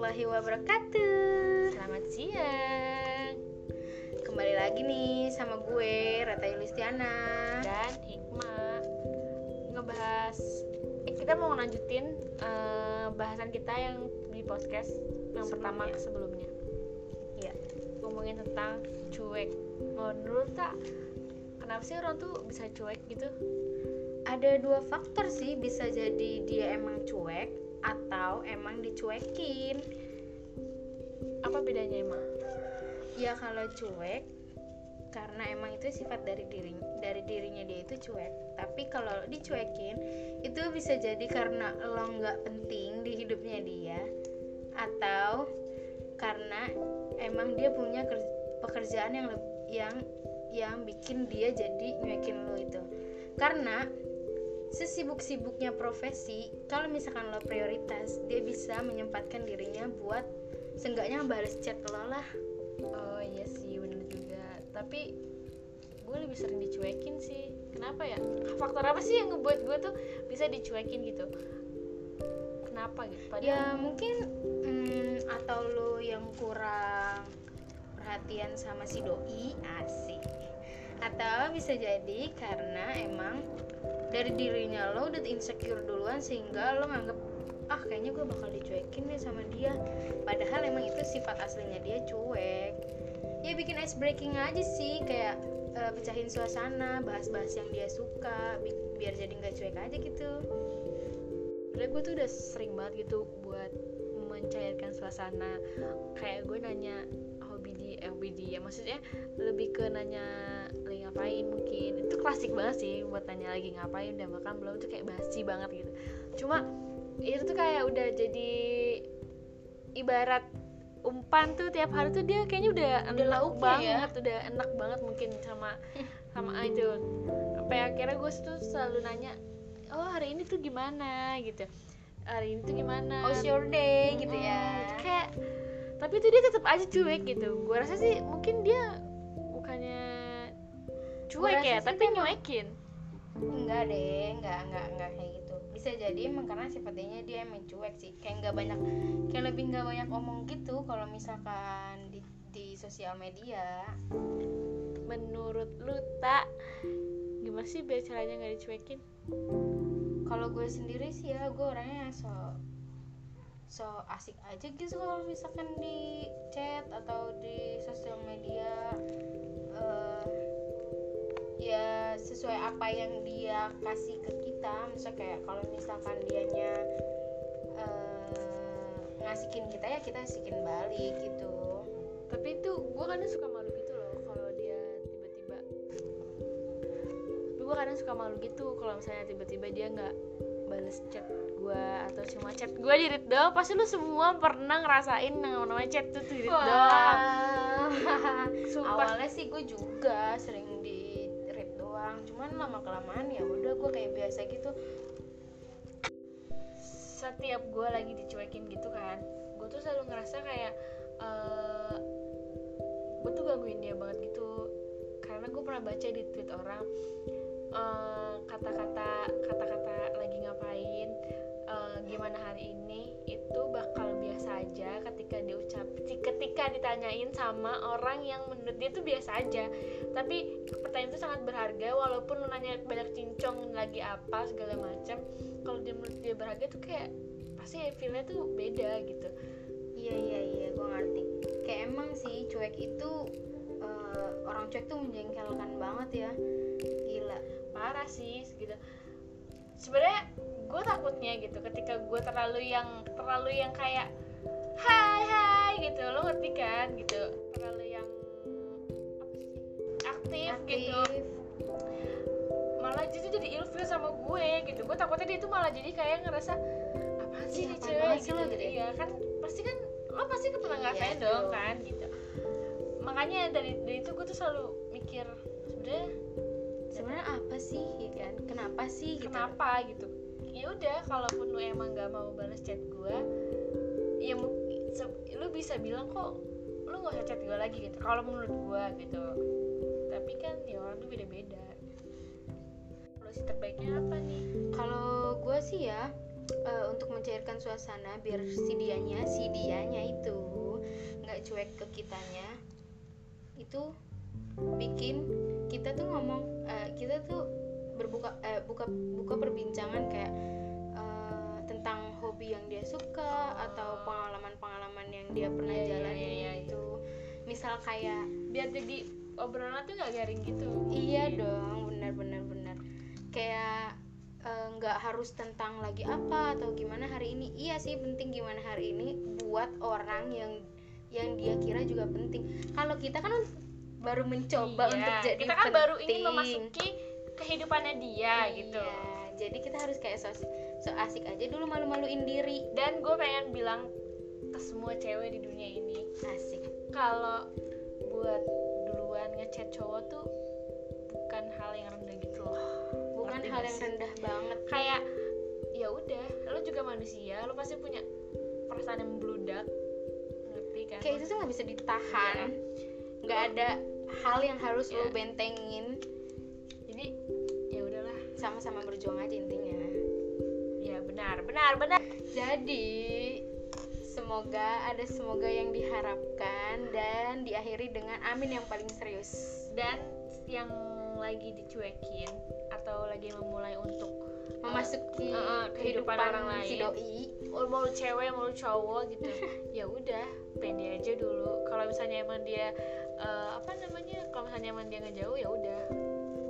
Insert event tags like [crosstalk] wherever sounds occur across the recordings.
warahmatullahi wabarakatuh Selamat siang Kembali lagi nih sama gue Rata Yulistiana dan Hikmah ngebahas eh, kita mau lanjutin eh, bahasan kita yang di podcast yang pertama sebelumnya. Iya. Ngomongin tentang cuek. Menurut tak kenapa sih orang tuh bisa cuek gitu? Ada dua faktor sih Bisa jadi dia emang cuek Atau emang dicuekin? Apa bedanya emang? Ya kalau cuek karena emang itu sifat dari diri dari dirinya dia itu cuek. Tapi kalau dicuekin itu bisa jadi karena lo nggak penting di hidupnya dia atau karena emang dia punya ker- pekerjaan yang yang yang bikin dia jadi nyuekin lo itu. Karena sesibuk-sibuknya profesi kalau misalkan lo prioritas dia bisa menyempatkan dirinya buat seenggaknya balas chat lo lah Oh iya sih bener juga. Tapi gue lebih sering dicuekin sih. Kenapa ya? Faktor apa sih yang ngebuat gue tuh bisa dicuekin gitu? Kenapa gitu? ya Padahal mungkin mm, atau lo yang kurang perhatian sama si doi asik atau bisa jadi karena emang dari dirinya lo udah insecure duluan sehingga lo nganggep ah kayaknya gue bakal dicuekin nih sama dia. Padahal emang itu sifat aslinya dia cuek. Ya bikin ice breaking aja sih kayak eh, pecahin suasana bahas-bahas yang dia suka bi- biar jadi nggak cuek aja gitu. Sebenernya gue tuh udah sering banget gitu buat mencairkan suasana. Kayak gue nanya hobi dia, maksudnya lebih ke nanya lagi ngapain mungkin. Itu klasik banget sih buat nanya lagi ngapain udah makan belum itu kayak basi banget gitu. Cuma itu tuh kayak udah jadi ibarat umpan tuh tiap hari tuh dia kayaknya udah Udah enak lauknya ya. banget udah enak banget mungkin sama sama [laughs] itu sampai akhirnya gue tuh selalu nanya oh hari ini tuh gimana gitu hari ini tuh gimana how's your day gitu ya kayak tapi tuh dia tetap aja cuek gitu. Gue rasa sih mungkin dia bukannya cuek ya tapi nyuekin. Enggak deh enggak enggak enggak kayak gitu. Bisa jadi emang karena sifatnya dia emang cuek sih. Kayak nggak banyak kayak lebih nggak banyak omong gitu kalau misalkan di di sosial media. Menurut lu tak gimana sih biar caranya nggak dicuekin? Kalau gue sendiri sih ya gue orangnya so so asik aja gitu kalau misalkan di chat atau di sosial media eh, ya sesuai apa yang dia kasih ke kita. Misal kayak kalau misalkan dianya eh, ngasihin kita ya kita asikin balik gitu. Tapi itu gue kadang suka malu gitu loh kalau dia tiba-tiba. Gue kadang suka malu gitu kalau misalnya tiba-tiba dia nggak balas chat gue atau cuma chat gue di read doang pasti lu semua pernah ngerasain yang namanya chat tuh di read doang. [laughs] Awalnya sih gue juga sering di read doang cuman lama kelamaan ya udah gue kayak biasa gitu. Setiap gue lagi dicuekin gitu kan gue tuh selalu ngerasa kayak eh gue tuh gangguin dia banget gitu. Karena gue pernah baca di tweet orang eh, kata-kata kata-kata lagi ngapain gimana hari ini itu bakal biasa aja ketika diucap ketika ditanyain sama orang yang menurut dia tuh biasa aja. Tapi pertanyaan itu sangat berharga walaupun lu nanya banyak cincong lagi apa segala macam kalau dia menurut dia berharga tuh kayak pasti feelnya tuh beda gitu. Iya iya iya gue ngerti. Kayak emang sih cuek itu eh, orang cuek tuh menjengkelkan banget ya. Gila. Parah sih gitu sebenarnya gue takutnya gitu ketika gue terlalu yang terlalu yang kayak hai hai gitu. Lo ngerti kan? Gitu. Terlalu yang sih aktif, gitu. Aktif. Malah jadi jadi ilfil sama gue gitu. Gue takutnya dia tuh malah jadi kayak ngerasa apa sih Ih, nih apaan cewek banget sih gitu. lo gitu ya? iya kan pasti kan lo pasti pernah Iya, ngerasain betul. dong kan? Gitu. Makanya dari dari itu gue tuh selalu mikir sebenarnya sebenarnya apa sih? Ya kan? Kenapa sih? Gitu. Kenapa? Gitu. Ya udah kalaupun lu emang gak mau balas chat gue ya lu bisa bilang kok lu gak usah chat gue lagi? Gitu. Kalau menurut gue gitu. Tapi kan ya orang tuh beda-beda. Solusi terbaiknya apa nih? Kalau gue sih ya eh, untuk mencairkan suasana biar si dianya si dianya itu nggak cuek ke kitanya itu bikin kita tuh ngomong eh, kita tuh berbuka eh, buka buka perbincangan kayak eh, tentang hobi yang dia suka atau pengalaman-pengalaman yang dia pernah Iya, iya, jalani iya, iya, gitu misal kayak biar jadi obrolan tuh nggak garing gitu Iya dong, benar benar benar. Kayak nggak harus tentang lagi apa atau gimana hari ini. Iya sih penting gimana hari ini buat orang yang yang dia kira juga penting. Kalau kita kan baru mencoba Iya, untuk jadi kita kan penting. baru ingin memasuki kehidupannya dia Iya, gitu Jadi kita harus kayak so, so asik aja dulu malu-maluin diri. dan gue pengen bilang ke semua cewek di dunia ini Asik. kalau buat duluan ngechat cowok tuh bukan hal yang rendah gitu loh Bukan hal yang rendah banget. kayak ya udah lo juga manusia lo pasti punya perasaan yang membludak ngerti kan Kayak itu tuh nggak bisa ditahan. Nggak ada hal yang harus lo Iya. bentengin. jadi ya udahlah Sama-sama berjuang aja intinya. ya benar benar benar Jadi semoga ada semoga yang diharapkan dan diakhiri dengan amin yang paling serius. dan yang lagi dicuekin atau lagi memulai untuk Memasuki Eh, eh, kehidupan orang lain. si doi. oh, mau cewek mau cowok gitu [laughs] ya udah pede aja dulu kalau misalnya emang dia eh, apa namanya kalau misalnya emang dia ngejauh ya udah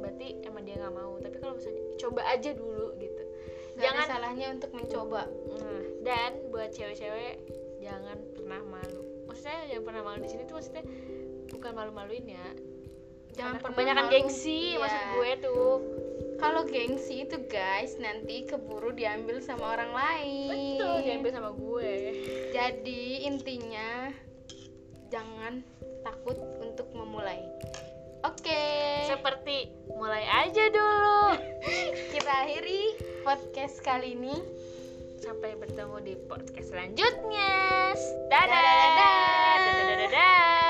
berarti emang dia nggak mau tapi kalau misalnya coba aja dulu gitu Gak jangan ada salahnya untuk mencoba. Nah, dan buat cewek-cewek jangan pernah malu maksudnya yang pernah malu di sini tuh maksudnya bukan malu-maluin ya Jangan pernah kebanyakan malu. gengsi Iya. maksud gue tuh Kalau gengsi itu guys nanti keburu diambil sama orang lain. betul diambil sama gue Jadi intinya jangan takut mulai. Oke. Okay. Seperti mulai aja dulu. [laughs] Kita akhiri podcast kali ini. Sampai bertemu di podcast selanjutnya. Dadah. Dadah. Dadah. Dadah. Dadah.